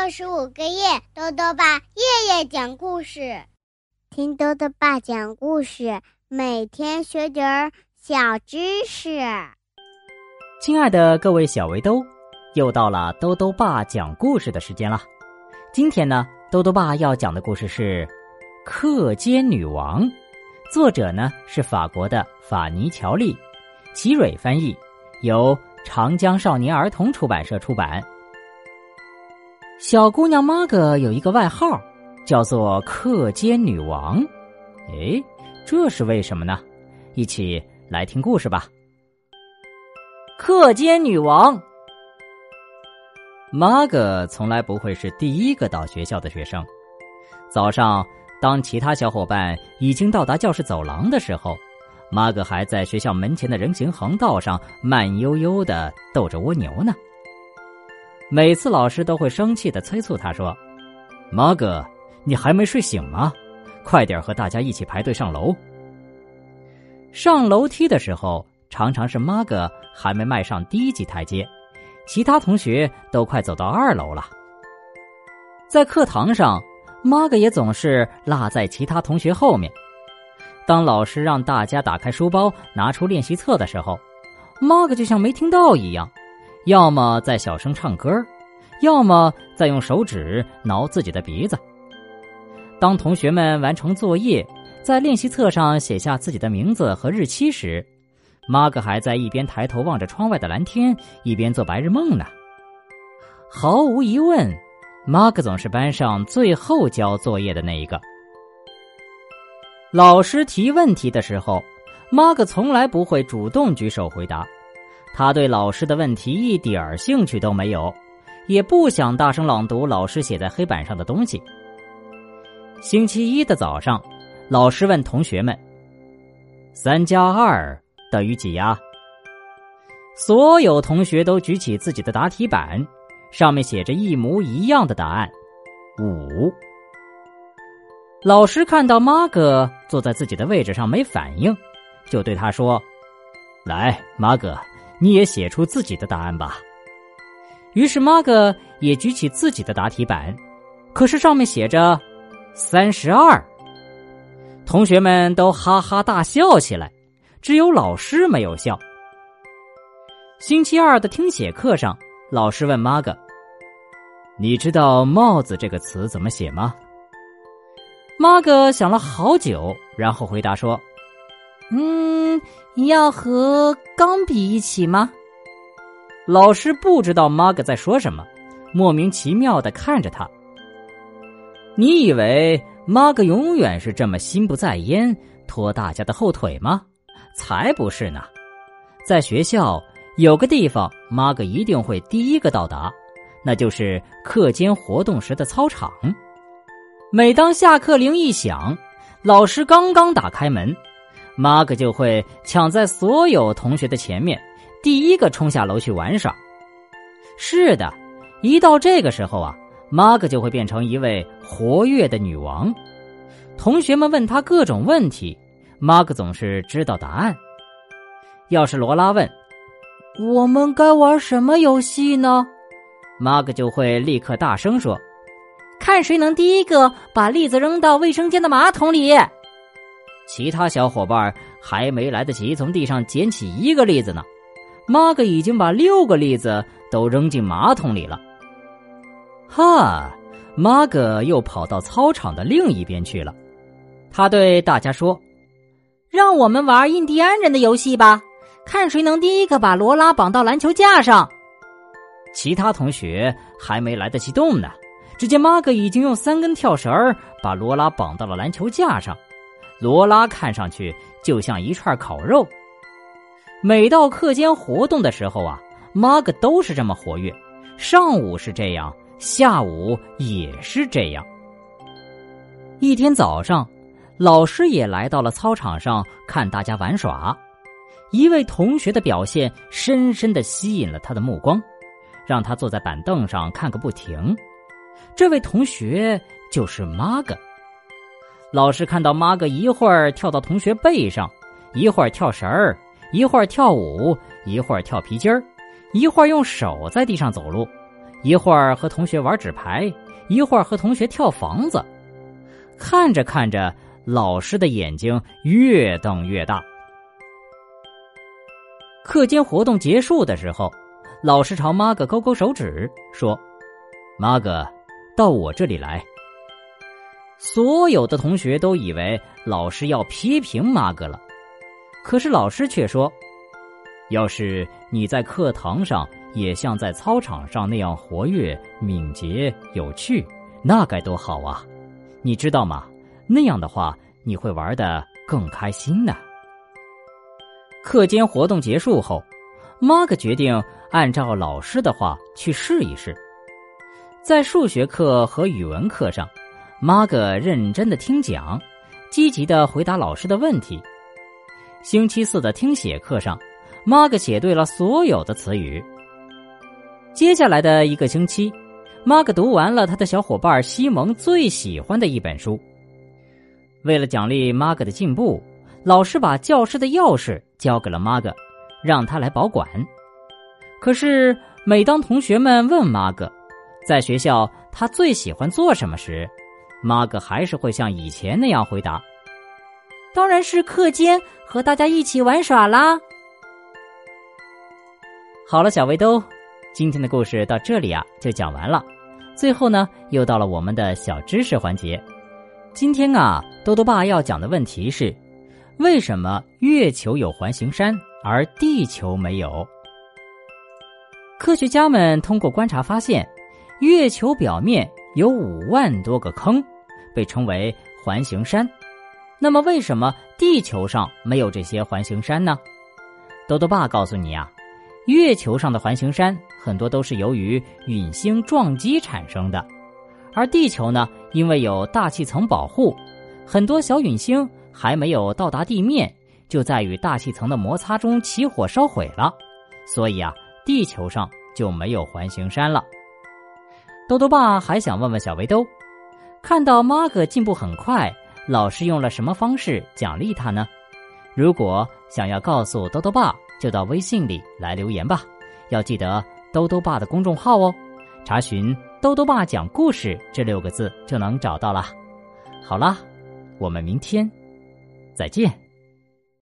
六十五个夜，豆豆爸夜夜讲故事，听豆豆爸讲故事，每天学点儿小知识。亲爱的各位小围兜，又到了豆豆爸讲故事的时间了。今天呢，豆豆爸要讲的故事是《课间女王》，作者呢是法国的法尼乔利，齐蕊翻译，由长江少年儿童出版社出版。小姑娘玛格有一个外号，叫做“课间女王”。哎，这是为什么呢？一起来听故事吧。课间女王玛格从来不会是第一个到学校的学生。早上，当其他小伙伴已经到达教室走廊的时候，玛格还在学校门前的人行横道上慢悠悠的逗着蜗牛呢。每次老师都会生气的催促他说：“玛格，你还没睡醒吗？快点和大家一起排队上楼。”上楼梯的时候，常常是玛格还没迈上第一级台阶，其他同学都快走到二楼了。在课堂上，玛格也总是落在其他同学后面。当老师让大家打开书包、拿出练习册的时候，玛格就像没听到一样。要么在小声唱歌，要么在用手指挠自己的鼻子。当同学们完成作业，在练习册上写下自己的名字和日期时，玛格还在一边抬头望着窗外的蓝天，一边做白日梦呢。毫无疑问，玛格总是班上最后交作业的那一个。老师提问题的时候，玛格从来不会主动举手回答。他对老师的问题一点兴趣都没有，也不想大声朗读老师写在黑板上的东西。星期一的早上，老师问同学们：“三加二等于几呀？”所有同学都举起自己的答题板，上面写着一模一样的答案：五。老师看到马格坐在自己的位置上没反应，就对他说：“来，马格。”你也写出自己的答案吧。于是玛格也举起自己的答题板，可是上面写着三十二。同学们都哈哈大笑起来，只有老师没有笑。星期二的听写课上，老师问玛格：“你知道‘帽子’这个词怎么写吗？”玛格想了好久，然后回答说：“嗯。”要和钢笔一起吗？老师不知道玛格在说什么，莫名其妙的看着他。你以为玛格永远是这么心不在焉，拖大家的后腿吗？才不是呢！在学校有个地方，玛格一定会第一个到达，那就是课间活动时的操场。每当下课铃一响，老师刚刚打开门。玛格就会抢在所有同学的前面，第一个冲下楼去玩耍。是的，一到这个时候啊，玛格就会变成一位活跃的女王。同学们问他各种问题，玛格总是知道答案。要是罗拉问：“我们该玩什么游戏呢？”玛格就会立刻大声说：“看谁能第一个把栗子扔到卫生间的马桶里。”其他小伙伴还没来得及从地上捡起一个栗子呢，玛格已经把六个栗子都扔进马桶里了。哈，玛格又跑到操场的另一边去了。他对大家说：“让我们玩印第安人的游戏吧，看谁能第一个把罗拉绑到篮球架上。”其他同学还没来得及动呢，只见玛格已经用三根跳绳把罗拉绑到了篮球架上。罗拉看上去就像一串烤肉。每到课间活动的时候啊，玛格都是这么活跃。上午是这样，下午也是这样。一天早上，老师也来到了操场上看大家玩耍。一位同学的表现深深的吸引了他的目光，让他坐在板凳上看个不停。这位同学就是玛格。老师看到玛格一会儿跳到同学背上，一会儿跳绳儿，一会儿跳舞，一会儿跳皮筋儿，一会儿用手在地上走路，一会儿和同学玩纸牌，一会儿和同学跳房子。看着看着，老师的眼睛越瞪越大。课间活动结束的时候，老师朝马格勾勾手指，说：“马格，到我这里来。”所有的同学都以为老师要批评马格了，可是老师却说：“要是你在课堂上也像在操场上那样活跃、敏捷、有趣，那该多好啊！你知道吗？那样的话，你会玩的更开心呢。”课间活动结束后，马格决定按照老师的话去试一试，在数学课和语文课上。马格认真的听讲，积极的回答老师的问题。星期四的听写课上，马格写对了所有的词语。接下来的一个星期，马格读完了他的小伙伴西蒙最喜欢的一本书。为了奖励马格的进步，老师把教室的钥匙交给了马格，让他来保管。可是，每当同学们问马格，在学校他最喜欢做什么时，马格还是会像以前那样回答：“当然是课间和大家一起玩耍啦。”好了，小围兜，今天的故事到这里啊就讲完了。最后呢，又到了我们的小知识环节。今天啊，豆豆爸要讲的问题是：为什么月球有环形山，而地球没有？科学家们通过观察发现，月球表面。有五万多个坑，被称为环形山。那么，为什么地球上没有这些环形山呢？豆豆爸告诉你啊，月球上的环形山很多都是由于陨星撞击产生的，而地球呢，因为有大气层保护，很多小陨星还没有到达地面，就在与大气层的摩擦中起火烧毁了，所以啊，地球上就没有环形山了。豆豆爸还想问问小围兜，看到马哥进步很快，老师用了什么方式奖励他呢？如果想要告诉豆豆爸，就到微信里来留言吧。要记得豆豆爸的公众号哦，查询“豆豆爸讲故事”这六个字就能找到了。好了，我们明天再见。